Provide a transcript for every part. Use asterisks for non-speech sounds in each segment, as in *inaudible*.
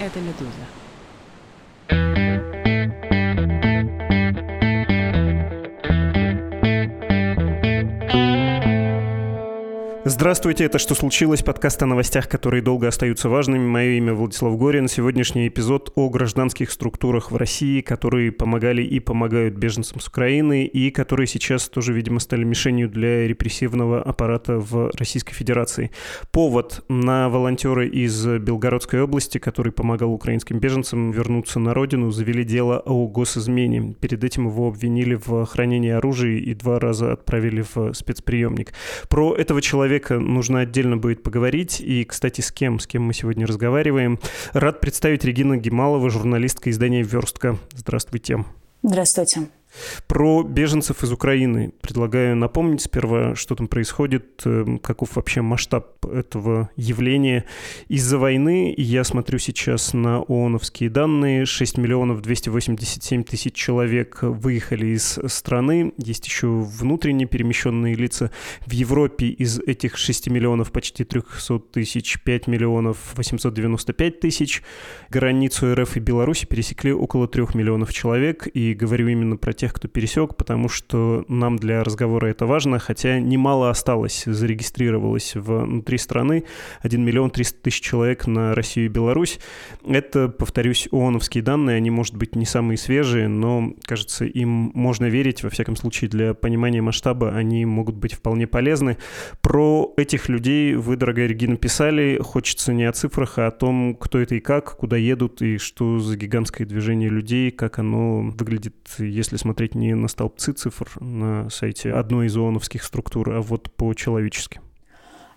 Это «Медуза». Здравствуйте, это «Что случилось?» Подкаст о новостях, которые долго остаются важными. Мое имя Владислав Горин. Сегодняшний эпизод о гражданских структурах в России, которые помогали и помогают беженцам с Украины, и которые сейчас тоже, видимо, стали мишенью для репрессивного аппарата в Российской Федерации. Повод на волонтеры из Белгородской области, который помогал украинским беженцам вернуться на родину, завели дело о госизмене. Перед этим его обвинили в хранении оружия и два раза отправили в спецприемник. Про этого человека человека нужно отдельно будет поговорить. И, кстати, с кем, с кем мы сегодня разговариваем. Рад представить Регина Гемалова, журналистка издания «Верстка». Здравствуйте. Здравствуйте. Про беженцев из Украины предлагаю напомнить сперва, что там происходит, эм, каков вообще масштаб этого явления. Из-за войны я смотрю сейчас на ООНовские данные. 6 миллионов 287 тысяч человек выехали из страны. Есть еще внутренне перемещенные лица. В Европе из этих 6 миллионов почти 300 тысяч 5 миллионов 895 тысяч. Границу РФ и Беларуси пересекли около 3 миллионов человек. И говорю именно про тех, кто пересек, потому что нам для разговора это важно, хотя немало осталось, зарегистрировалось внутри страны 1 миллион 300 тысяч человек на Россию и Беларусь. Это, повторюсь, ООНовские данные, они, может быть, не самые свежие, но, кажется, им можно верить, во всяком случае, для понимания масштаба они могут быть вполне полезны. Про этих людей вы, дорогая Регина, писали, хочется не о цифрах, а о том, кто это и как, куда едут, и что за гигантское движение людей, как оно выглядит, если смотреть смотреть не на столбцы цифр на сайте одной из ООНовских структур, а вот по-человечески.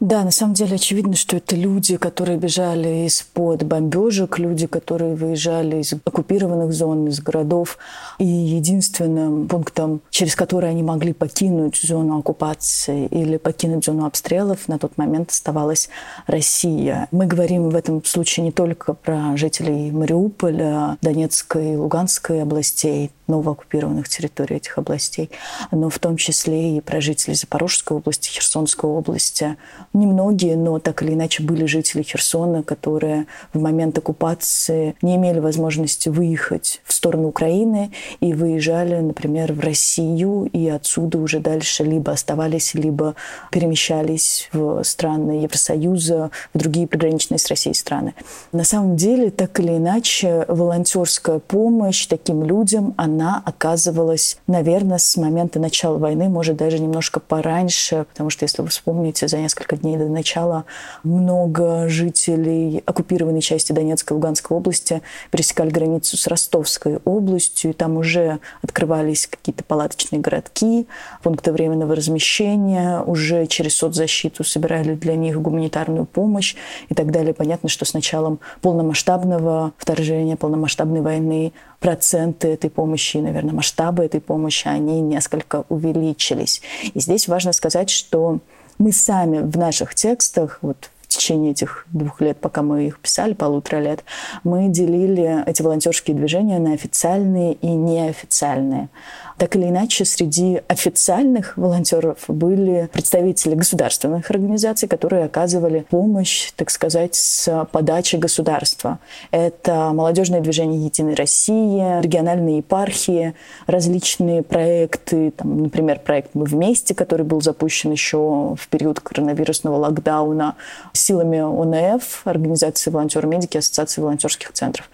Да, на самом деле очевидно, что это люди, которые бежали из-под бомбежек, люди, которые выезжали из оккупированных зон, из городов. И единственным пунктом, через который они могли покинуть зону оккупации или покинуть зону обстрелов, на тот момент оставалась Россия. Мы говорим в этом случае не только про жителей Мариуполя, Донецкой и Луганской областей, новооккупированных территорий этих областей, но в том числе и про жителей Запорожской области, Херсонской области. Немногие, но так или иначе были жители Херсона, которые в момент оккупации не имели возможности выехать в сторону Украины и выезжали, например, в Россию, и отсюда уже дальше либо оставались, либо перемещались в страны Евросоюза, в другие приграничные с Россией страны. На самом деле, так или иначе, волонтерская помощь таким людям, она оказывалась, наверное, с момента начала войны, может, даже немножко пораньше, потому что, если вы вспомните, за несколько дней до начала много жителей оккупированной части Донецкой и Луганской области пересекали границу с Ростовской областью, и там уже открывались какие-то палаточные городки, пункты временного размещения, уже через соцзащиту собирали для них гуманитарную помощь и так далее. Понятно, что с началом полномасштабного вторжения, полномасштабной войны проценты этой помощи, наверное, масштабы этой помощи, они несколько увеличились. И здесь важно сказать, что мы сами в наших текстах, вот течение этих двух лет, пока мы их писали, полутора лет, мы делили эти волонтерские движения на официальные и неофициальные. Так или иначе, среди официальных волонтеров были представители государственных организаций, которые оказывали помощь, так сказать, с подачи государства. Это молодежное движение «Единой России», региональные епархии, различные проекты, там, например, проект «Мы вместе», который был запущен еще в период коронавирусного локдауна силами ОНФ, Организации волонтеров-медики, Ассоциации волонтерских центров.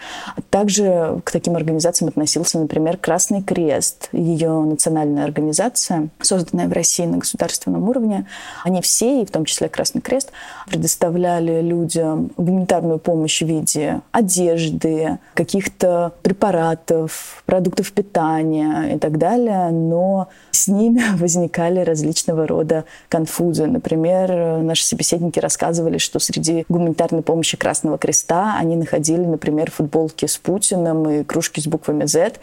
Также к таким организациям относился, например, Красный Крест, ее национальная организация, созданная в России на государственном уровне, они все, и в том числе Красный Крест, предоставляли людям гуманитарную помощь в виде одежды, каких-то препаратов, продуктов питания и так далее, но с ними *laughs* возникали различного рода конфузы. Например, наши собеседники рассказывали, что среди гуманитарной помощи Красного Креста они находили, например, футболки с Путиным и кружки с буквами Z,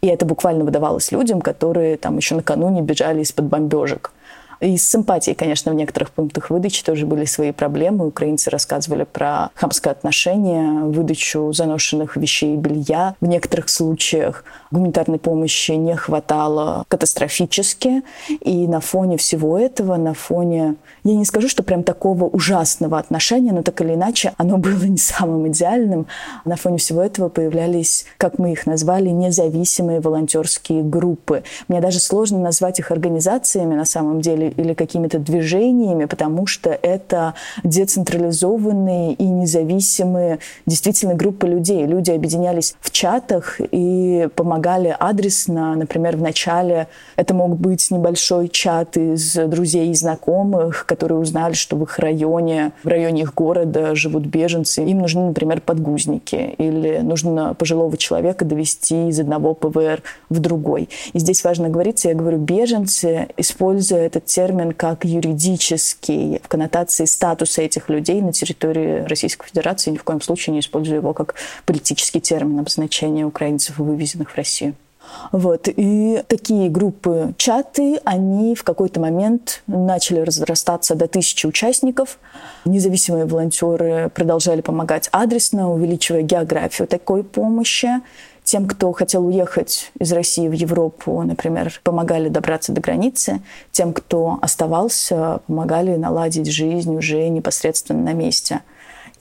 и это буквально выдавалось людям, которые там еще накануне бежали из-под бомбежек. И с симпатией, конечно, в некоторых пунктах выдачи тоже были свои проблемы. Украинцы рассказывали про хамское отношение, выдачу заношенных вещей и белья. В некоторых случаях гуманитарной помощи не хватало катастрофически. И на фоне всего этого, на фоне, я не скажу, что прям такого ужасного отношения, но так или иначе оно *laughs* было не самым идеальным. На фоне всего этого появлялись, как мы их назвали, независимые волонтерские группы. Мне даже сложно назвать их организациями на самом деле, или какими-то движениями, потому что это децентрализованные и независимые действительно группы людей. Люди объединялись в чатах и помогали адресно. Например, в начале это мог быть небольшой чат из друзей и знакомых, которые узнали, что в их районе, в районе их города живут беженцы. Им нужны, например, подгузники или нужно пожилого человека довести из одного ПВР в другой. И здесь важно говорить, я говорю беженцы, используя этот термин как юридический в коннотации статуса этих людей на территории Российской Федерации, ни в коем случае не используя его как политический термин обозначения украинцев, вывезенных в Россию. Вот. И такие группы чаты, они в какой-то момент начали разрастаться до тысячи участников. Независимые волонтеры продолжали помогать адресно, увеличивая географию такой помощи. Тем, кто хотел уехать из России в Европу, например, помогали добраться до границы. Тем, кто оставался, помогали наладить жизнь уже непосредственно на месте –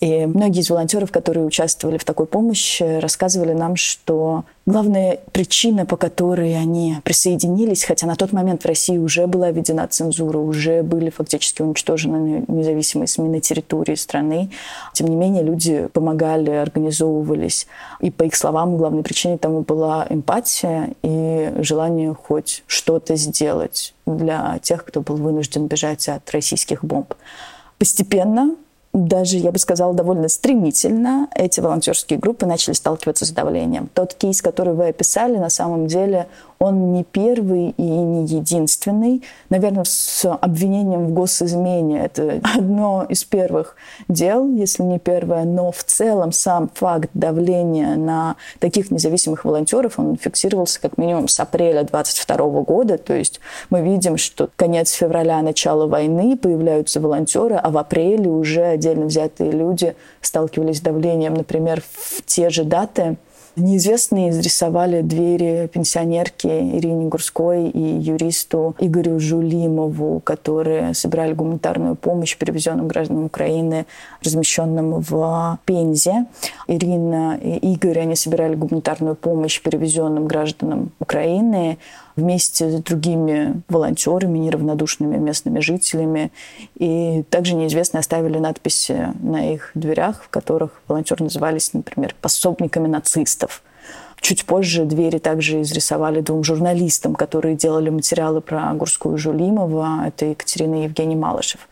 и многие из волонтеров, которые участвовали в такой помощи, рассказывали нам, что главная причина, по которой они присоединились, хотя на тот момент в России уже была введена цензура, уже были фактически уничтожены независимые СМИ на территории страны, тем не менее люди помогали, организовывались. И по их словам, главной причиной тому была эмпатия и желание хоть что-то сделать для тех, кто был вынужден бежать от российских бомб. Постепенно даже, я бы сказала, довольно стремительно эти волонтерские группы начали сталкиваться с давлением. Тот кейс, который вы описали, на самом деле он не первый и не единственный. Наверное, с обвинением в госизмене это одно из первых дел, если не первое, но в целом сам факт давления на таких независимых волонтеров, он фиксировался как минимум с апреля 22 года, то есть мы видим, что конец февраля, начало войны, появляются волонтеры, а в апреле уже отдельно взятые люди сталкивались с давлением, например, в те же даты Неизвестные изрисовали двери пенсионерке Ирине Гурской и юристу Игорю Жулимову, которые собирали гуманитарную помощь перевезенным гражданам Украины, размещенным в Пензе. Ирина и Игорь, они собирали гуманитарную помощь перевезенным гражданам Украины вместе с другими волонтерами, неравнодушными местными жителями. И также неизвестные оставили надписи на их дверях, в которых волонтеры назывались, например, пособниками нацистов. Чуть позже двери также изрисовали двум журналистам, которые делали материалы про Гурскую Жулимова. Это Екатерина и Евгений Малышев.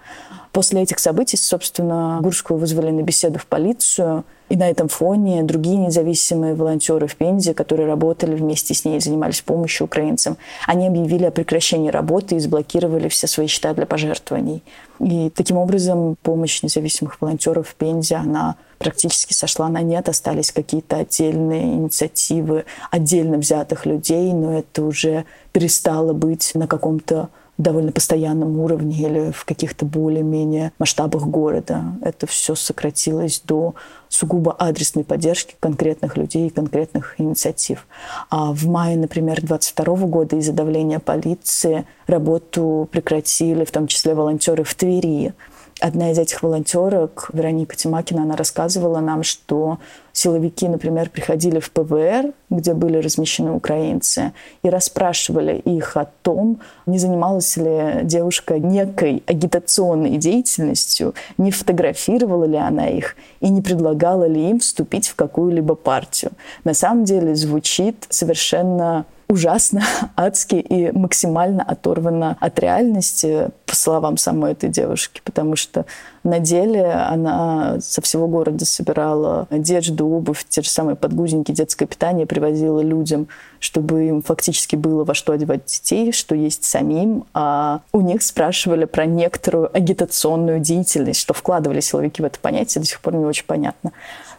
После этих событий, собственно, Гурскую вызвали на беседу в полицию. И на этом фоне другие независимые волонтеры в Пензе, которые работали вместе с ней, занимались помощью украинцам, они объявили о прекращении работы и заблокировали все свои счета для пожертвований. И таким образом помощь независимых волонтеров в Пензе, она практически сошла на нет, остались какие-то отдельные инициативы отдельно взятых людей, но это уже перестало быть на каком-то довольно постоянном уровне или в каких-то более-менее масштабах города. Это все сократилось до сугубо адресной поддержки конкретных людей и конкретных инициатив. А в мае, например, 22 года из-за давления полиции работу прекратили, в том числе волонтеры в Твери. Одна из этих волонтерок, Вероника Тимакина, она рассказывала нам, что силовики, например, приходили в ПВР, где были размещены украинцы, и расспрашивали их о том, не занималась ли девушка некой агитационной деятельностью, не фотографировала ли она их и не предлагала ли им вступить в какую-либо партию. На самом деле звучит совершенно ужасно, *laughs* адски и максимально оторвана от реальности, по словам самой этой девушки, потому что на деле она со всего города собирала одежду, обувь, те же самые подгузники, детское питание привозила людям, чтобы им фактически было во что одевать детей, что есть самим. А у них спрашивали про некоторую агитационную деятельность, что вкладывали силовики в это понятие, до сих пор не очень понятно.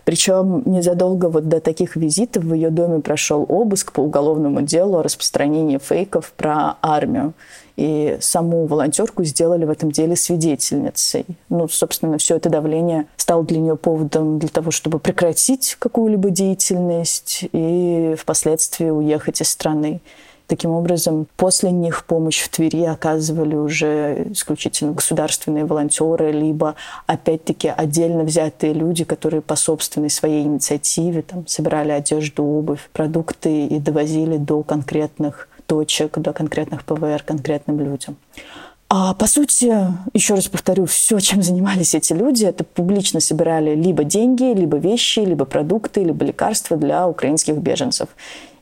Причем незадолго вот до таких визитов в ее доме прошел обыск по уголовному делу о распространении фейков про армию. и саму волонтерку сделали в этом деле свидетельницей. Ну, собственно, все это давление стало для нее поводом для того, чтобы прекратить какую-либо деятельность и впоследствии уехать из страны. Таким образом, после них помощь в Твери оказывали уже исключительно государственные волонтеры, либо, опять-таки, отдельно взятые люди, которые по собственной своей инициативе там, собирали одежду, обувь, продукты и довозили до конкретных точек, до конкретных ПВР конкретным людям. А по сути, еще раз повторю, все, чем занимались эти люди, это публично собирали либо деньги, либо вещи, либо продукты, либо лекарства для украинских беженцев.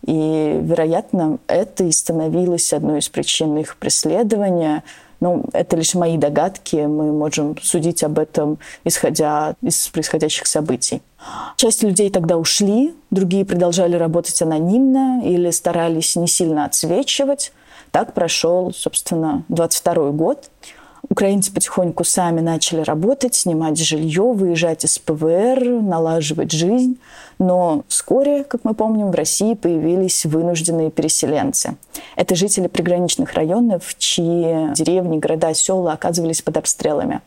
И, вероятно, это и становилось одной из причин их преследования. Ну, это лишь мои догадки, мы можем судить об этом, исходя из происходящих событий. Часть людей тогда ушли, другие продолжали работать анонимно или старались не сильно отсвечивать. Так прошел, собственно, 22 год. Украинцы потихоньку сами начали работать, снимать жилье, выезжать из ПВР, налаживать жизнь. Но вскоре, как мы помним, в России появились вынужденные переселенцы. Это жители приграничных районов, чьи деревни, города, села оказывались под обстрелами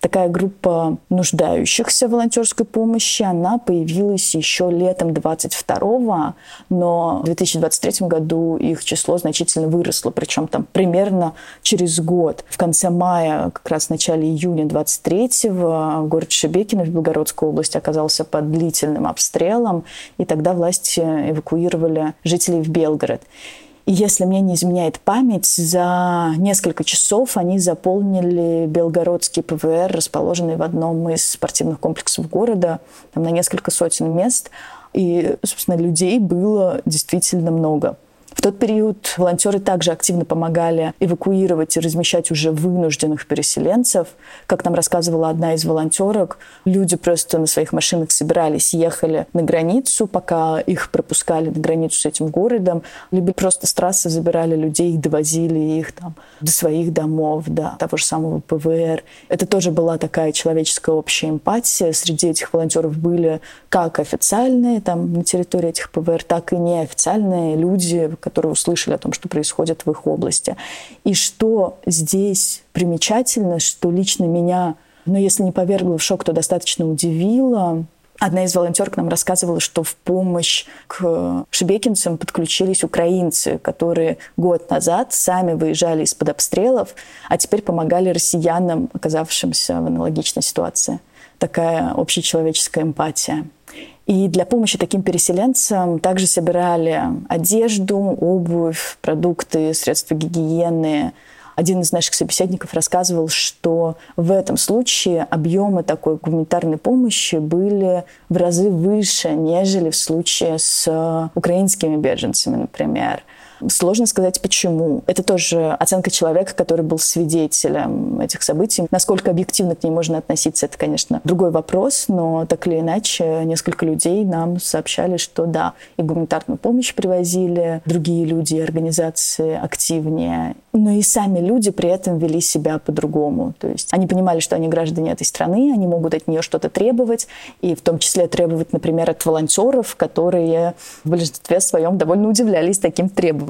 такая группа нуждающихся в волонтерской помощи, она появилась еще летом 22 но в 2023 году их число значительно выросло, причем там примерно через год. В конце мая, как раз в начале июня 23-го, город Шебекино в Белгородской области оказался под длительным обстрелом, и тогда власти эвакуировали жителей в Белгород. И если мне не изменяет память, за несколько часов они заполнили Белгородский ПВР, расположенный в одном из спортивных комплексов города, там на несколько сотен мест. И, собственно, людей было действительно много. В тот период волонтеры также активно помогали эвакуировать и размещать уже вынужденных переселенцев. Как нам рассказывала одна из волонтерок, люди просто на своих машинах собирались, ехали на границу, пока их пропускали на границу с этим городом, либо просто с трассы забирали людей, довозили их там до своих домов, до того же самого ПВР. Это тоже была такая человеческая общая эмпатия. Среди этих волонтеров были как официальные там на территории этих ПВР, так и неофициальные люди, которые услышали о том, что происходит в их области. И что здесь примечательно, что лично меня, ну, если не повергло в шок, то достаточно удивило, Одна из волонтерок нам рассказывала, что в помощь к шебекинцам подключились украинцы, которые год назад сами выезжали из-под обстрелов, а теперь помогали россиянам, оказавшимся в аналогичной ситуации. Такая общечеловеческая эмпатия. И для помощи таким переселенцам также собирали одежду, обувь, продукты, средства гигиены. Один из наших собеседников рассказывал, что в этом случае объемы такой гуманитарной помощи были в разы выше, нежели в случае с украинскими беженцами, например. Сложно сказать, почему. Это тоже оценка человека, который был свидетелем этих событий. Насколько объективно к ней можно относиться, это, конечно, другой вопрос, но так или иначе несколько людей нам сообщали, что да, и гуманитарную помощь привозили, другие люди и организации активнее, но и сами люди при этом вели себя по-другому. То есть они понимали, что они граждане этой страны, они могут от нее что-то требовать, и в том числе требовать, например, от волонтеров, которые в большинстве своем довольно удивлялись таким требованиям.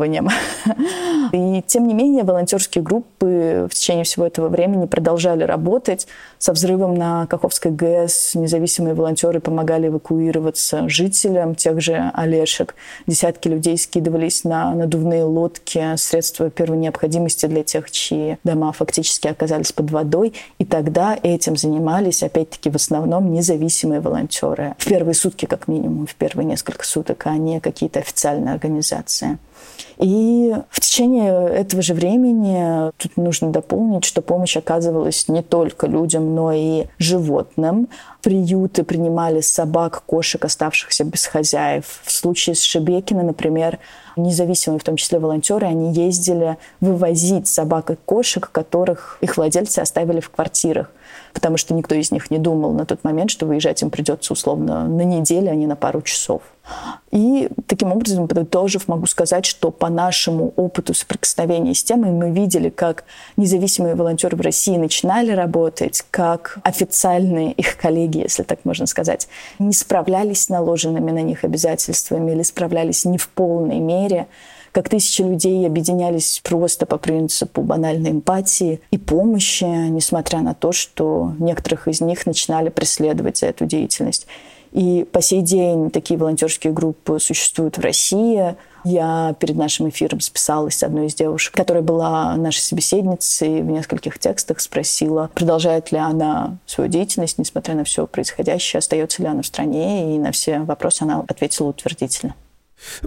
*laughs* И тем не менее волонтерские группы в течение всего этого времени продолжали работать. Со взрывом на Каховской ГЭС независимые волонтеры помогали эвакуироваться жителям тех же Олешек. Десятки людей скидывались на надувные лодки, средства первой необходимости для тех, чьи дома фактически оказались под водой. И тогда этим занимались, опять-таки, в основном независимые волонтеры. В первые сутки, как минимум, в первые несколько суток, а не какие-то официальные организации. И в течение этого же времени тут нужно дополнить, что помощь оказывалась не только людям, но и животным. Приюты принимали собак, кошек, оставшихся без хозяев. В случае с Шебекино, например, независимые, в том числе волонтеры, они ездили вывозить собак и кошек, которых их владельцы оставили в квартирах потому что никто из них не думал на тот момент, что выезжать им придется условно на неделю, а не на пару часов. И таким образом, подытожив, могу сказать, что по нашему опыту соприкосновения с темой мы видели, как независимые волонтеры в России начинали работать, как официальные их коллеги, если так можно сказать, не справлялись с наложенными на них обязательствами или справлялись не в полной мере, как тысячи людей объединялись просто по принципу банальной эмпатии и помощи, несмотря на то, что некоторых из них начинали преследовать за эту деятельность. И по сей день такие волонтерские группы существуют в России. Я перед нашим эфиром списалась с одной из девушек, которая была нашей собеседницей, в нескольких текстах спросила, продолжает ли она свою деятельность, несмотря на все происходящее, остается ли она в стране, и на все вопросы она ответила утвердительно.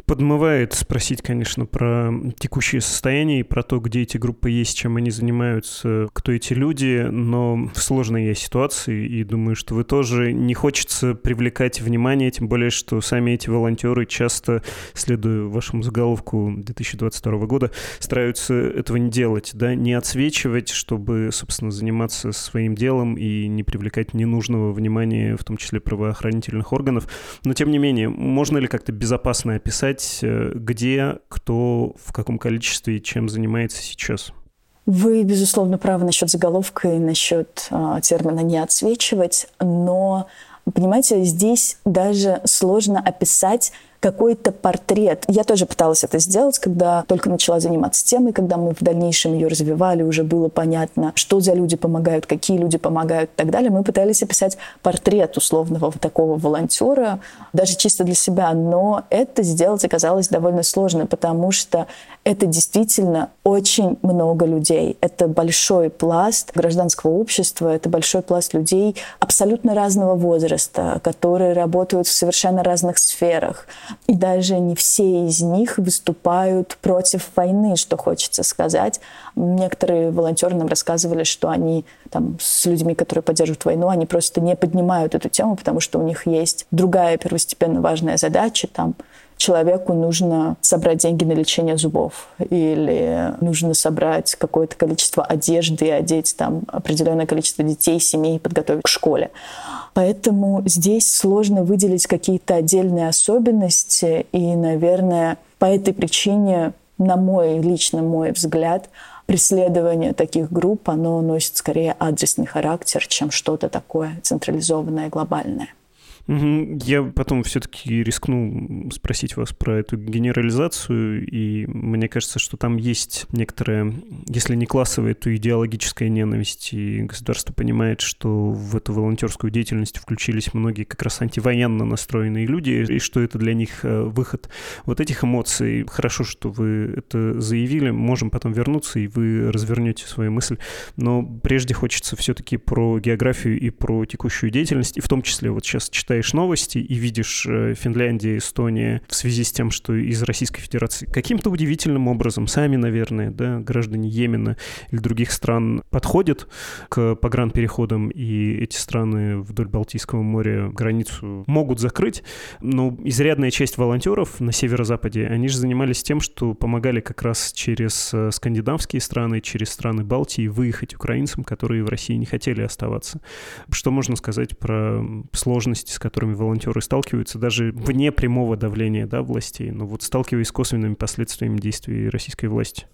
Подмывает спросить, конечно, про текущее состояние и про то, где эти группы есть, чем они занимаются, кто эти люди, но в сложной я ситуации, и думаю, что вы тоже не хочется привлекать внимание, тем более, что сами эти волонтеры часто, следуя вашему заголовку 2022 года, стараются этого не делать, да, не отсвечивать, чтобы, собственно, заниматься своим делом и не привлекать ненужного внимания, в том числе правоохранительных органов. Но, тем не менее, можно ли как-то безопасно описать, э, где, кто, в каком количестве и чем занимается сейчас? Вы, безусловно, правы насчет заголовка и насчет э, термина «не отсвечивать», но, понимаете, здесь даже сложно описать какой-то портрет. Я тоже пыталась это сделать, когда только начала заниматься темой, когда мы в дальнейшем ее развивали, уже было понятно, что за люди помогают, какие люди помогают и так далее. Мы пытались описать портрет условного вот такого волонтера, даже чисто для себя. Но это сделать оказалось довольно сложно, потому что это действительно очень много людей. Это большой пласт гражданского общества, это большой пласт людей абсолютно разного возраста, которые работают в совершенно разных сферах. И даже не все из них выступают против войны, что хочется сказать. Некоторые волонтеры нам рассказывали, что они там, с людьми, которые поддерживают войну, они просто не поднимают эту тему, потому что у них есть другая первостепенно важная задача, там, человеку нужно собрать деньги на лечение зубов или нужно собрать какое-то количество одежды и одеть там определенное количество детей, семей, подготовить к школе. Поэтому здесь сложно выделить какие-то отдельные особенности, и, наверное, по этой причине, на мой лично мой взгляд, преследование таких групп, оно носит скорее адресный характер, чем что-то такое централизованное, глобальное. Я потом все-таки рискну спросить вас про эту генерализацию, и мне кажется, что там есть некоторая, если не классовая, то идеологическая ненависть, и государство понимает, что в эту волонтерскую деятельность включились многие как раз антивоенно настроенные люди, и что это для них э, выход вот этих эмоций. Хорошо, что вы это заявили, можем потом вернуться, и вы развернете свою мысль, но прежде хочется все-таки про географию и про текущую деятельность, и в том числе вот сейчас читаешь новости и видишь э, Финляндия, Эстония в связи с тем, что из Российской Федерации каким-то удивительным образом сами, наверное, да, граждане Йемена или других стран подходят к погранпереходам, и эти страны вдоль Балтийского моря границу могут закрыть, но изрядная часть волонтеров на северо-западе, они же занимались тем, что помогали как раз через э, скандинавские страны, через страны Балтии выехать украинцам, которые в России не хотели оставаться. Что можно сказать про сложности, с которыми волонтеры сталкиваются, даже вне прямого давления да, властей, но вот сталкиваясь с косвенными последствиями действий российской власти.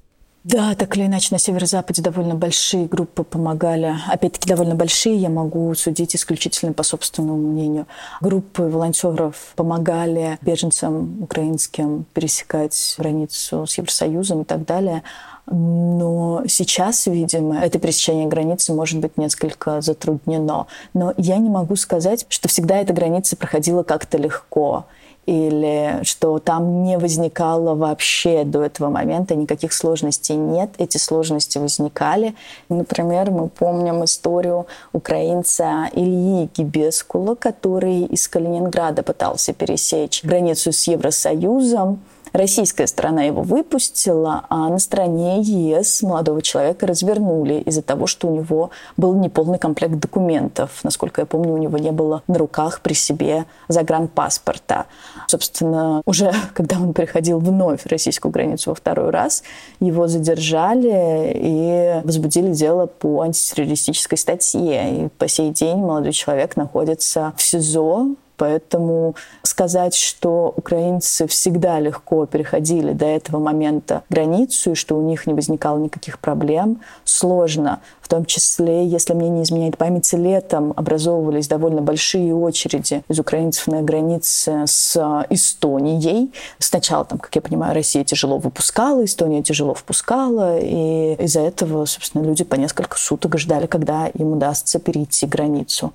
Да, так или иначе, на северо-западе довольно большие группы помогали. Опять-таки, довольно большие, я могу судить исключительно по собственному мнению. Группы волонтеров помогали беженцам украинским пересекать границу с Евросоюзом и так далее. Но сейчас, видимо, это пересечение границы может быть несколько затруднено. Но я не могу сказать, что всегда эта граница проходила как-то легко или что там не возникало вообще до этого момента никаких сложностей нет. Эти сложности возникали. Например, мы помним историю украинца Ильи Гибескула, который из Калининграда пытался пересечь границу с Евросоюзом. Российская сторона его выпустила, а на стороне ЕС молодого человека развернули из-за того, что у него был неполный комплект документов. Насколько я помню, у него не было на руках при себе загранпаспорта. Собственно, уже *laughs* когда он переходил вновь российскую границу во второй раз, его задержали и возбудили дело по антитеррористической статье. И по сей день молодой человек находится в СИЗО Поэтому сказать, что украинцы всегда легко переходили до этого момента границу и что у них не возникало никаких проблем, сложно. В том числе, если мне не изменяет память, летом образовывались довольно большие очереди из украинцев на границе с Эстонией. Сначала, там, как я понимаю, Россия тяжело выпускала, Эстония тяжело впускала, и из-за этого, собственно, люди по несколько суток ждали, когда им удастся перейти границу.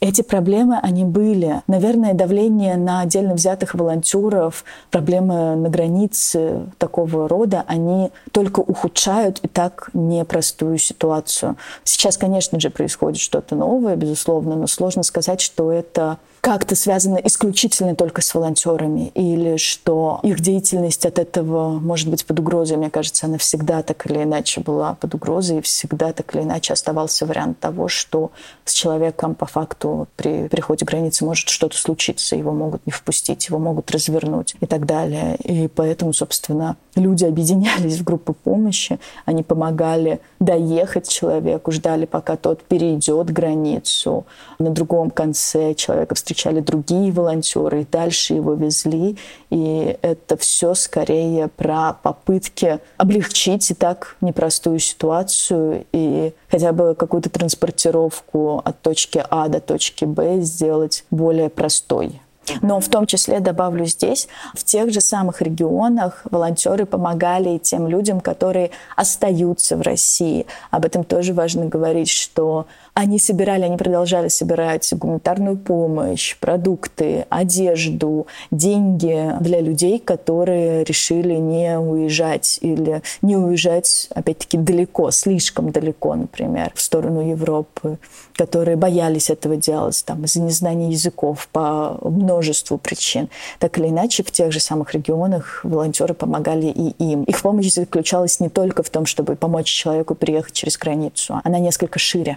Эти проблемы, они были. Наверное, давление на отдельно взятых волонтеров, проблемы на границе такого рода, они только ухудшают и так непростую ситуацию. Сейчас, конечно же, происходит что-то новое, безусловно, но сложно сказать, что это как-то связано исключительно только с волонтерами, или что их деятельность от этого может быть под угрозой. Мне кажется, она всегда так или иначе была под угрозой, и всегда так или иначе оставался вариант того, что с человеком по факту при переходе границы может что-то случиться, его могут не впустить, его могут развернуть и так далее. И поэтому, собственно, люди объединялись в группы помощи, они помогали доехать человеку, ждали, пока тот перейдет границу. На другом конце человека встречали другие волонтеры, и дальше его везли. И это все скорее про попытки облегчить и так непростую ситуацию и хотя бы какую-то транспортировку от точки А до точки Б сделать более простой. Но в том числе, добавлю здесь, в тех же самых регионах волонтеры помогали и тем людям, которые остаются в России. Об этом тоже важно говорить, что они собирали, они продолжали собирать гуманитарную помощь, продукты, одежду, деньги для людей, которые решили не уезжать или не уезжать, опять-таки, далеко, слишком далеко, например, в сторону Европы, которые боялись этого делать там, из-за незнания языков по множеству причин. Так или иначе, в тех же самых регионах волонтеры помогали и им. Их помощь заключалась не только в том, чтобы помочь человеку приехать через границу, она несколько шире.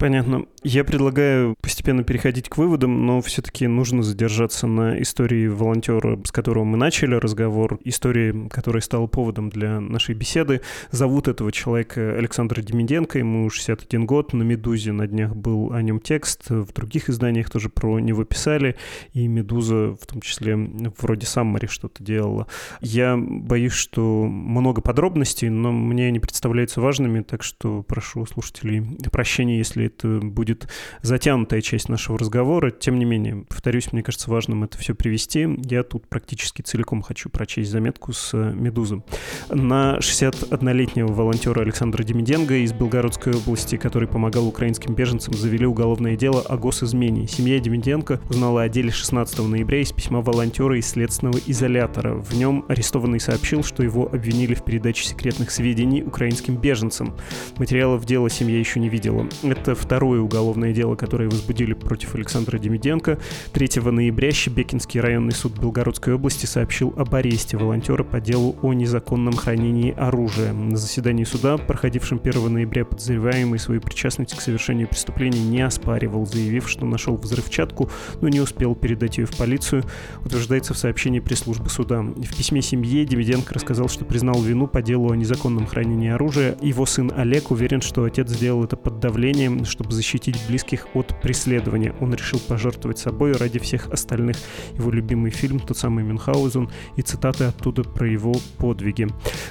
Понятно. Я предлагаю постепенно переходить к выводам, но все-таки нужно задержаться на истории волонтера, с которого мы начали разговор, истории, которая стала поводом для нашей беседы. Зовут этого человека Александр Демиденко, ему 61 год, на «Медузе» на днях был о нем текст, в других изданиях тоже про него писали, и «Медуза» в том числе вроде саммари что-то делала. Я боюсь, что много подробностей, но мне они представляются важными, так что прошу слушателей прощения, если это будет затянутая часть нашего разговора. Тем не менее, повторюсь, мне кажется важным это все привести. Я тут практически целиком хочу прочесть заметку с э, «Медузы». На 61-летнего волонтера Александра Демиденко из Белгородской области, который помогал украинским беженцам, завели уголовное дело о госизмене. Семья Демиденко узнала о деле 16 ноября из письма волонтера из следственного изолятора. В нем арестованный сообщил, что его обвинили в передаче секретных сведений украинским беженцам. Материалов дела семья еще не видела. Это второе уголовное дело, которое возбудили против Александра Демиденко. 3 ноября Щебекинский районный суд Белгородской области сообщил об аресте волонтера по делу о незаконном хранении оружия. На заседании суда, проходившем 1 ноября, подозреваемый свою причастность к совершению преступления не оспаривал, заявив, что нашел взрывчатку, но не успел передать ее в полицию, утверждается в сообщении пресс-службы суда. В письме семье Демиденко рассказал, что признал вину по делу о незаконном хранении оружия. Его сын Олег уверен, что отец сделал это под давлением, чтобы защитить близких от преследования. Он решил пожертвовать собой ради всех остальных. Его любимый фильм, тот самый Мюнхгаузен, и цитаты оттуда про его подвиги.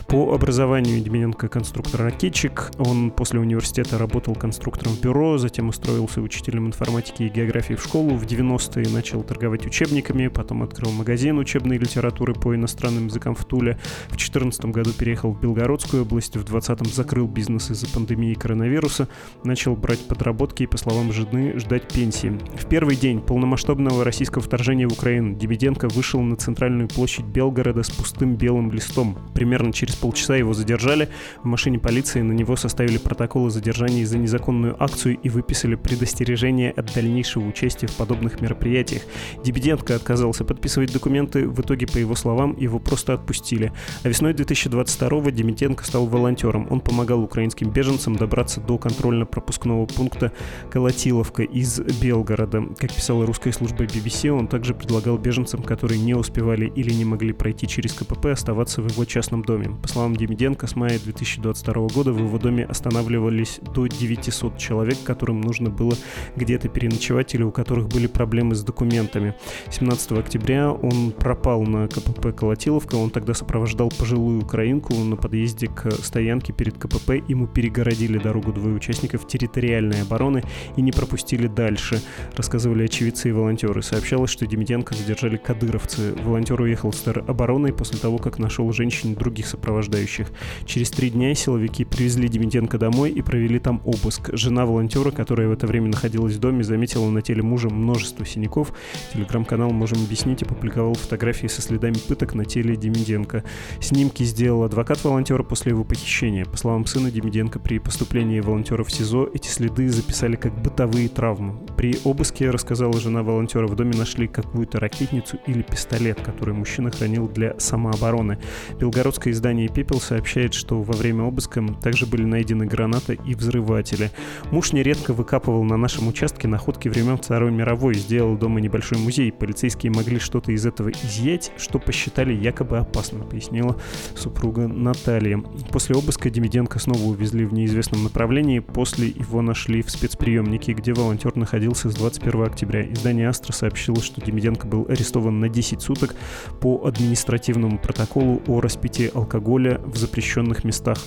По образованию Демененко конструктор-ракетчик. Он после университета работал конструктором бюро, затем устроился учителем информатики и географии в школу. В 90-е начал торговать учебниками, потом открыл магазин учебной литературы по иностранным языкам в Туле. В 2014 году переехал в Белгородскую область, в 2020 закрыл бизнес из-за пандемии коронавируса, начал брать подработки и, по словам жены, ждать пенсии. В первый день полномасштабного российского вторжения в Украину Дебиденко вышел на центральную площадь Белгорода с пустым белым листом. Примерно через полчаса его задержали. В машине полиции на него составили протокол о задержании за незаконную акцию и выписали предостережение от дальнейшего участия в подобных мероприятиях. Дебиденко отказался подписывать документы, в итоге, по его словам, его просто отпустили. А весной 2022-го Демиденко стал волонтером. Он помогал украинским беженцам добраться до контрольно пропускного пункта Колотиловка из Белгорода. Как писала русская служба BBC, он также предлагал беженцам, которые не успевали или не могли пройти через КПП, оставаться в его частном доме. По словам Демиденко, с мая 2022 года в его доме останавливались до 900 человек, которым нужно было где-то переночевать или у которых были проблемы с документами. 17 октября он пропал на КПП Колотиловка, он тогда сопровождал пожилую украинку на подъезде к стоянке перед КПП, ему перегородили дорогу двое участников территориальной обороны и не пропустили дальше, рассказывали очевидцы и волонтеры. Сообщалось, что Демиденко задержали кадыровцы. Волонтер уехал с обороной после того, как нашел женщин других сопровождающих. Через три дня силовики привезли Демиденко домой и провели там обыск. Жена волонтера, которая в это время находилась в доме, заметила на теле мужа множество синяков. Телеграм-канал «Можем объяснить» опубликовал фотографии со следами пыток на теле Демиденко. Снимки сделал адвокат волонтера после его похищения. По словам сына Демиденко, при поступлении волонтера в СИЗО эти следы записали как бытовые травмы. При обыске, рассказала жена волонтера, в доме нашли какую-то ракетницу или пистолет, который мужчина хранил для самообороны. Белгородское издание «Пепел» сообщает, что во время обыска также были найдены граната и взрыватели. Муж нередко выкапывал на нашем участке находки времен Второй мировой, сделал дома небольшой музей. Полицейские могли что-то из этого изъять, что посчитали якобы опасным, пояснила супруга Наталья. После обыска Демиденко снова увезли в неизвестном направлении, после его нашли в спецприемнике, где волонтер находился с 21 октября. Издание «Астра» сообщило, что Демиденко был арестован на 10 суток по административному протоколу о распитии алкоголя в запрещенных местах.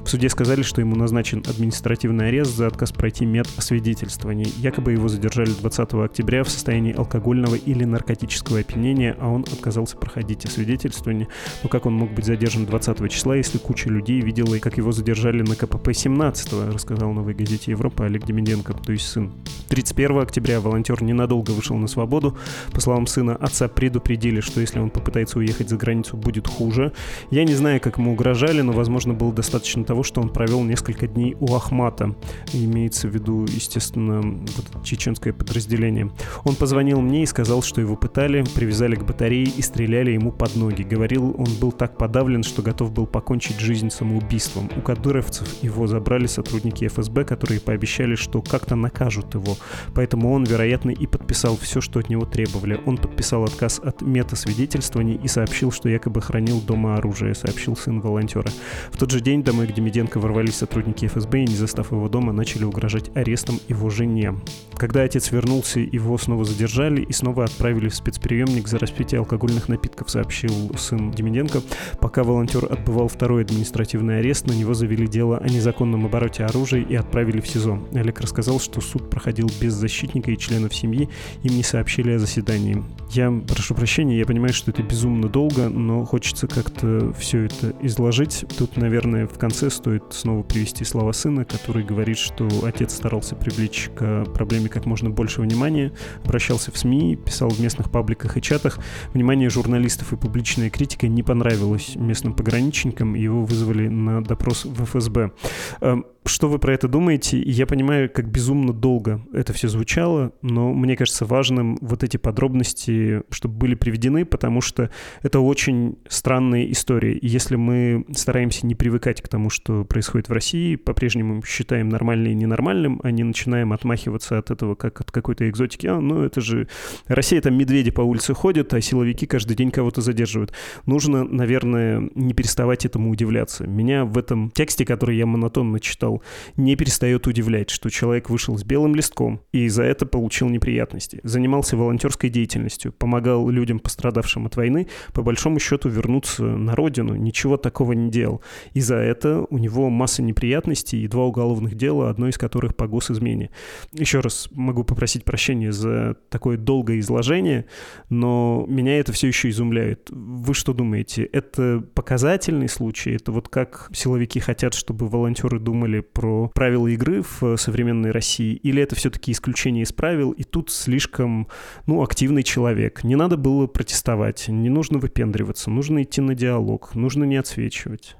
В суде сказали, что ему назначен административный арест за отказ пройти медосвидетельствование. Якобы его задержали 20 октября в состоянии алкогольного или наркотического опьянения, а он отказался проходить освидетельствование. Но как он мог быть задержан 20 числа, если куча людей видела, как его задержали на КПП 17 рассказал новой газете Европа Олег Демиденко, то есть сын. 31 октября волонтер ненадолго вышел на свободу. По словам сына, отца предупредили, что если он попытается уехать за границу, будет хуже. Я не знаю, как ему угрожали, но, возможно, было достаточно того, что он провел несколько дней у Ахмата. Имеется в виду, естественно, вот чеченское подразделение. Он позвонил мне и сказал, что его пытали, привязали к батарее и стреляли ему под ноги. Говорил, он был так подавлен, что готов был покончить жизнь самоубийством. У кадыровцев его забрали сотрудники ФСБ, которые пообещали, что как-то накажут его. Поэтому он, вероятно, и подписал все, что от него требовали. Он подписал отказ от метасвидетельствований и сообщил, что якобы хранил дома оружие, сообщил сын волонтера. В тот же день домой, где Меденко ворвались сотрудники ФСБ и, не застав его дома, начали угрожать арестом его жене. Когда отец вернулся, его снова задержали и снова отправили в спецприемник за распитие алкогольных напитков, сообщил сын Демиденко. Пока волонтер отбывал второй административный арест, на него завели дело о незаконном обороте оружия и отправили в СИЗО. Олег рассказал, что суд проходил без защитника и членов семьи, им не сообщили о заседании. Я прошу прощения, я понимаю, что это безумно долго, но хочется как-то все это изложить. Тут, наверное, в конце стоит снова привести слова сына, который говорит, что отец старался привлечь к проблеме как можно больше внимания, обращался в СМИ, писал в местных пабликах и чатах. Внимание журналистов и публичная критика не понравилось местным пограничникам, его вызвали на допрос в ФСБ. Эм, что вы про это думаете? Я понимаю, как безумно долго это все звучало, но мне кажется важным вот эти подробности, чтобы были приведены, потому что это очень странная история. И если мы стараемся не привыкать к тому, что происходит в России, по-прежнему считаем нормальным и ненормальным, а не начинаем отмахиваться от этого как от какой-то экзотики. А, ну это же Россия, там медведи по улице ходят, а силовики каждый день кого-то задерживают. Нужно, наверное, не переставать этому удивляться. Меня в этом тексте, который я монотонно читал, не перестает удивлять, что человек вышел с белым листком и за это получил неприятности. Занимался волонтерской деятельностью, помогал людям, пострадавшим от войны, по большому счету вернуться на родину, ничего такого не делал. И за это у него масса неприятностей и два уголовных дела, одно из которых по госизмене. Еще раз могу попросить прощения за такое долгое изложение, но меня это все еще изумляет. Вы что думаете, это показательный случай? Это вот как силовики хотят, чтобы волонтеры думали про правила игры в современной России, или это все-таки исключение из правил, и тут слишком, ну, активный человек. Не надо было протестовать, не нужно выпендриваться, нужно идти на диалог, нужно не отсвечивать.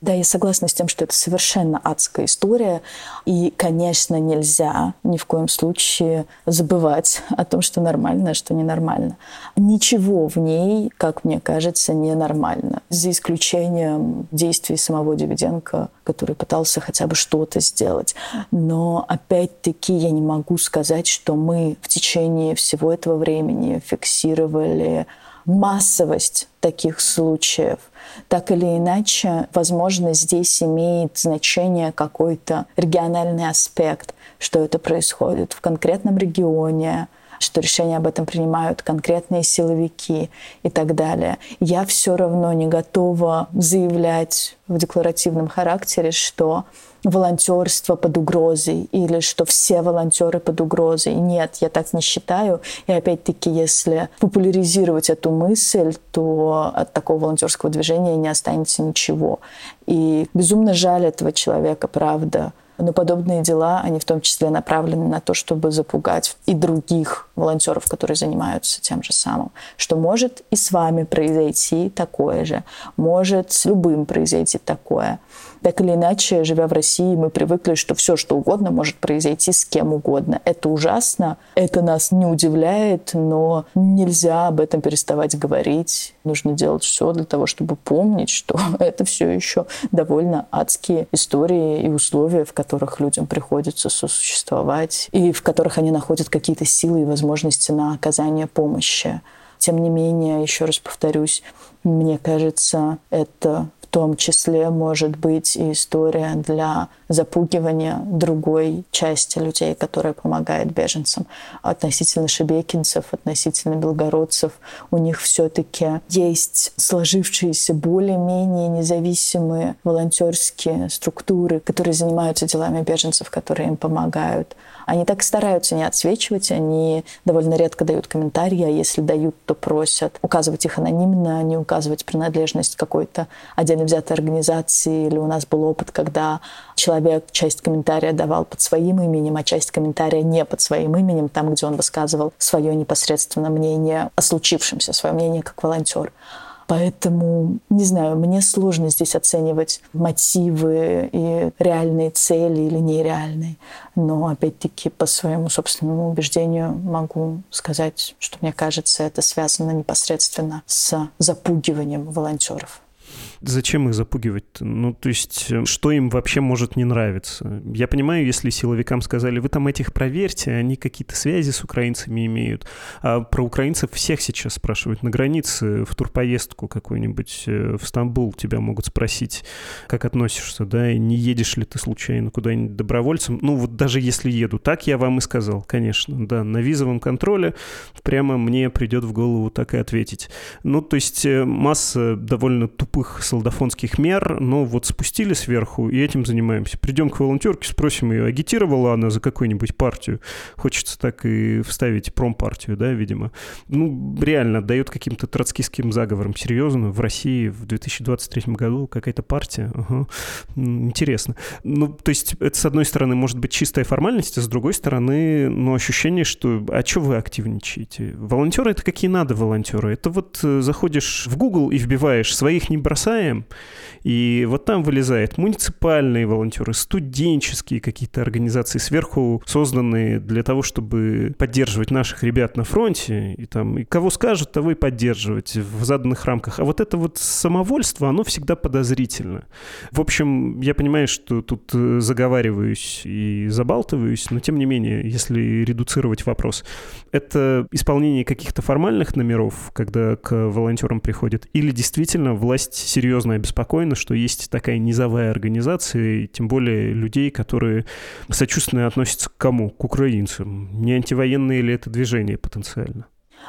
Да, я согласна с тем, что это совершенно адская история. И, конечно, нельзя ни в коем случае забывать о том, что нормально, а что ненормально. Ничего в ней, как мне кажется, ненормально. За исключением действий самого Дивиденко, который пытался хотя бы что-то сделать. Но, опять-таки, я не могу сказать, что мы в течение всего этого времени фиксировали массовость таких случаев. Так или иначе, возможно, здесь имеет значение какой-то региональный аспект, что это происходит в конкретном регионе, что решения об этом принимают конкретные силовики и так далее. Я все равно не готова заявлять в декларативном характере, что волонтерство под угрозой или что все волонтеры под угрозой. Нет, я так не считаю. И опять-таки, если популяризировать эту мысль, то от такого волонтерского движения не останется ничего. И безумно жаль этого человека, правда. Но подобные дела, они в том числе направлены на то, чтобы запугать и других волонтеров, которые занимаются тем же самым, что может и с вами произойти такое же, может с любым произойти такое. Так или иначе, живя в России, мы привыкли, что все, что угодно может произойти с кем угодно. Это ужасно, это нас не удивляет, но нельзя об этом переставать говорить. Нужно делать все для того, чтобы помнить, что *laughs* это все еще довольно адские истории и условия, в которых людям приходится сосуществовать, и в которых они находят какие-то силы и возможности на оказание помощи. Тем не менее, еще раз повторюсь, мне кажется, это том числе может быть и история для запугивания другой части людей, которая помогает беженцам. Относительно шебекинцев, относительно белгородцев, у них все-таки есть сложившиеся более-менее независимые волонтерские структуры, которые занимаются делами беженцев, которые им помогают. Они так стараются не отсвечивать, они довольно редко дают комментарии, а если дают, то просят указывать их анонимно, а не указывать принадлежность какой-то отдельно взятой организации. Или у нас был опыт, когда человек часть комментария давал под своим именем, а часть комментария не под своим именем, там, где он высказывал свое непосредственно мнение о случившемся, свое мнение как волонтер. Поэтому, не знаю, мне сложно здесь оценивать мотивы и реальные цели или нереальные. Но, опять-таки, по своему собственному убеждению могу сказать, что, мне кажется, это связано непосредственно с запугиванием волонтеров. Зачем их запугивать? -то? Ну, то есть, э, что им вообще может не нравиться? Я понимаю, если силовикам сказали, вы там этих проверьте, они какие-то связи с украинцами имеют. А про украинцев всех сейчас спрашивают на границе, в турпоездку какую-нибудь э, в Стамбул тебя могут спросить, как относишься, да, и не едешь ли ты случайно куда-нибудь добровольцем. Ну, вот даже если еду, так я вам и сказал, конечно, да, на визовом контроле прямо мне придет в голову так и ответить. Ну, то есть э, масса довольно тупых солдафонских мер, но вот спустили сверху и этим занимаемся. Придем к волонтерке, спросим ее, агитировала она за какую-нибудь партию. Хочется так и вставить промпартию, да, видимо. Ну, реально, дает каким-то троцкистским заговорам. Серьезно, в России в 2023 году какая-то партия. Ага. Интересно. Ну, то есть это, с одной стороны, может быть чистая формальность, а с другой стороны, ну, ощущение, что а что вы активничаете? Волонтеры — это какие надо волонтеры? Это вот э, заходишь в Google и вбиваешь «своих не бросай», читаем, и вот там вылезает муниципальные волонтеры, студенческие какие-то организации сверху созданные для того, чтобы поддерживать наших ребят на фронте, и там и кого скажут, того и поддерживать в заданных рамках. А вот это вот самовольство, оно всегда подозрительно. В общем, я понимаю, что тут э, заговариваюсь и забалтываюсь, но тем не менее, если редуцировать вопрос, это исполнение каких-то формальных номеров, когда к волонтерам приходят, или действительно власть серьезно обеспокоена, что есть такая низовая организация, и тем более людей, которые сочувственно относятся к кому? К украинцам. Не антивоенное ли это движение потенциально?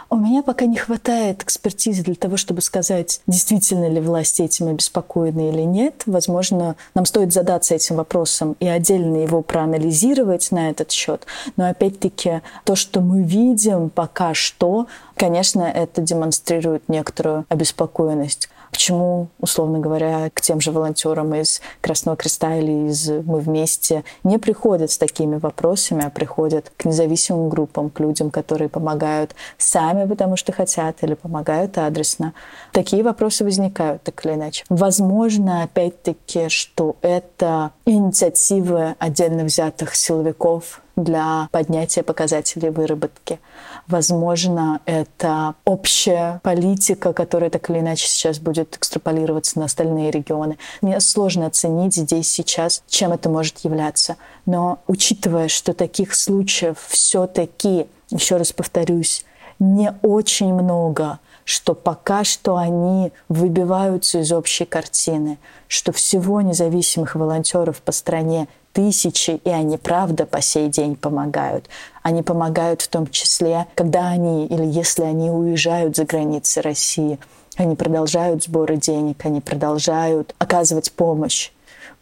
У меня пока не хватает экспертизы для того, чтобы сказать, действительно ли власти этим обеспокоены или нет. Возможно, нам стоит задаться этим вопросом и отдельно его проанализировать на этот счет. Но опять-таки то, что мы видим пока что, конечно, это демонстрирует некоторую обеспокоенность. Почему, условно говоря, к тем же волонтерам из Красного Креста или из «Мы вместе» не приходят с такими вопросами, а приходят к независимым группам, к людям, которые помогают сами потому что хотят, или помогают адресно. Такие вопросы возникают так или иначе. Возможно, опять-таки, что это инициативы отдельно взятых силовиков для поднятия показателей выработки. Возможно, это общая политика, которая так или иначе сейчас будет экстраполироваться на остальные регионы. Мне сложно оценить здесь сейчас, чем это может являться. Но учитывая, что таких случаев все-таки, еще раз повторюсь, не очень много, что пока что они выбиваются из общей картины, что всего независимых волонтеров по стране тысячи, и они правда по сей день помогают. Они помогают в том числе, когда они или если они уезжают за границы России. Они продолжают сборы денег, они продолжают оказывать помощь.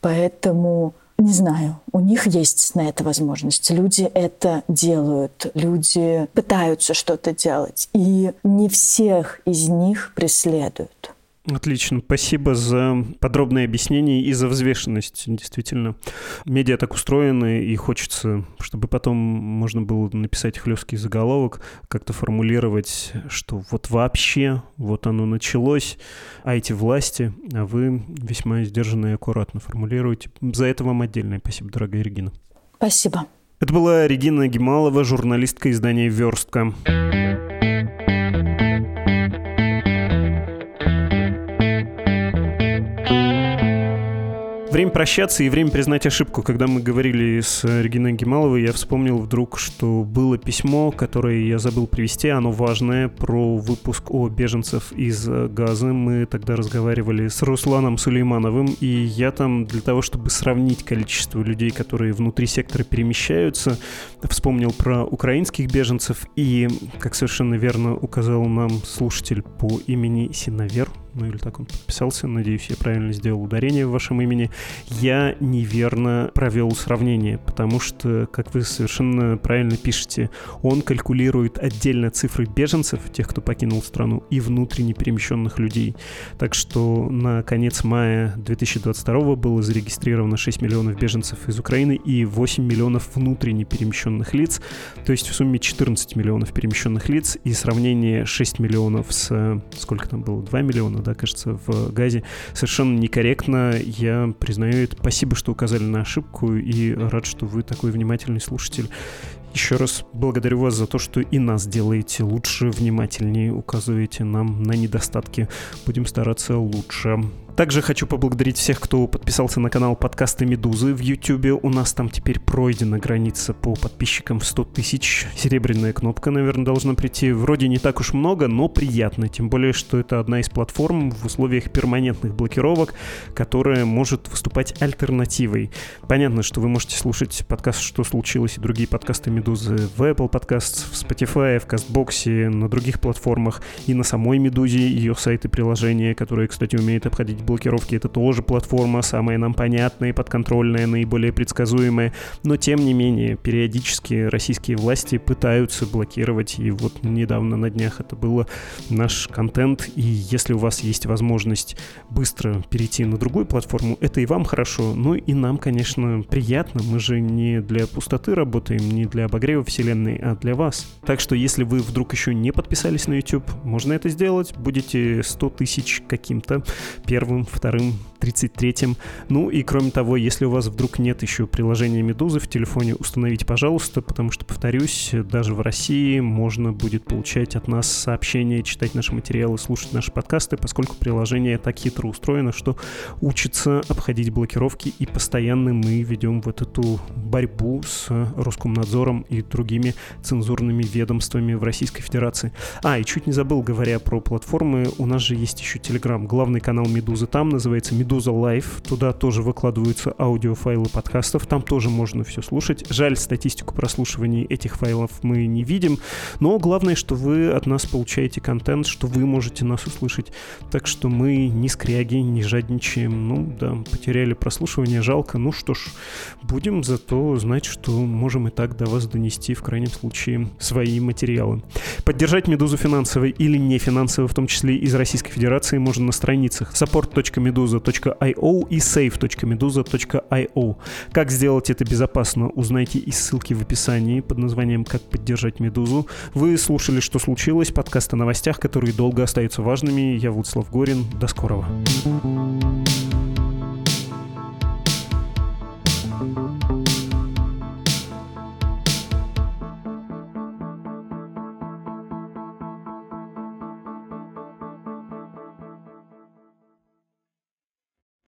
Поэтому не знаю, у них есть на это возможность. Люди это делают, люди пытаются что-то делать. И не всех из них преследуют. Отлично, спасибо за подробное объяснение и за взвешенность. Действительно, медиа так устроены, и хочется, чтобы потом можно было написать хлесткий заголовок, как-то формулировать, что вот вообще, вот оно началось, а эти власти, а вы весьма сдержанно и аккуратно формулируете. За это вам отдельное спасибо, дорогая Регина. Спасибо. Это была Регина Гемалова, журналистка издания «Верстка». Время прощаться и время признать ошибку. Когда мы говорили с Региной Гемаловой, я вспомнил вдруг, что было письмо, которое я забыл привести, оно важное, про выпуск о беженцев из Газы. Мы тогда разговаривали с Русланом Сулеймановым, и я там для того, чтобы сравнить количество людей, которые внутри сектора перемещаются, вспомнил про украинских беженцев и, как совершенно верно указал нам слушатель по имени Синовер, ну или так он подписался, надеюсь, я правильно сделал ударение в вашем имени, я неверно провел сравнение, потому что, как вы совершенно правильно пишете, он калькулирует отдельно цифры беженцев, тех, кто покинул страну, и внутренне перемещенных людей. Так что на конец мая 2022 было зарегистрировано 6 миллионов беженцев из Украины и 8 миллионов внутренне перемещенных лиц, то есть в сумме 14 миллионов перемещенных лиц, и сравнение 6 миллионов с... сколько там было? 2 миллиона, да, кажется, в Газе, совершенно некорректно. Я признаю это. Спасибо, что указали на ошибку, и рад, что вы такой внимательный слушатель. Еще раз благодарю вас за то, что и нас делаете лучше, внимательнее, указываете нам на недостатки. Будем стараться лучше. Также хочу поблагодарить всех, кто подписался на канал подкасты Медузы в YouTube. У нас там теперь пройдена граница по подписчикам в 100 тысяч. Серебряная кнопка, наверное, должна прийти. Вроде не так уж много, но приятно. Тем более, что это одна из платформ в условиях перманентных блокировок, которая может выступать альтернативой. Понятно, что вы можете слушать подкаст «Что случилось» и другие подкасты Медузы в Apple Podcasts, в Spotify, в Кастбоксе, на других платформах и на самой Медузе, ее сайт и приложение, которые, кстати, умеют обходить блокировки это тоже платформа, самая нам понятная, подконтрольная, наиболее предсказуемая. Но тем не менее, периодически российские власти пытаются блокировать. И вот недавно на днях это было наш контент. И если у вас есть возможность быстро перейти на другую платформу, это и вам хорошо. Ну и нам, конечно, приятно. Мы же не для пустоты работаем, не для обогрева вселенной, а для вас. Так что если вы вдруг еще не подписались на YouTube, можно это сделать. Будете 100 тысяч каким-то первым первым, вторым, 33-м. Ну и кроме того, если у вас вдруг нет еще приложения Медузы в телефоне, установите, пожалуйста, потому что, повторюсь, даже в России можно будет получать от нас сообщения, читать наши материалы, слушать наши подкасты, поскольку приложение так хитро устроено, что учится обходить блокировки, и постоянно мы ведем вот эту борьбу с Роскомнадзором и другими цензурными ведомствами в Российской Федерации. А, и чуть не забыл, говоря про платформы, у нас же есть еще Telegram, главный канал Медузы там, называется Медуза Live. Туда тоже выкладываются аудиофайлы подкастов, там тоже можно все слушать. Жаль, статистику прослушиваний этих файлов мы не видим, но главное, что вы от нас получаете контент, что вы можете нас услышать. Так что мы не скряги, не жадничаем. Ну да, потеряли прослушивание, жалко. Ну что ж, будем зато знать, что можем и так до вас донести в крайнем случае свои материалы. Поддержать Медузу финансово или не финансово, в том числе из Российской Федерации, можно на страницах support safe.io и safe.meduza.io. Как сделать это безопасно, узнайте из ссылки в описании под названием «Как поддержать Медузу». Вы слушали «Что случилось?» подкаст о новостях, которые долго остаются важными. Я Вуцлав Горин. До скорого. thank you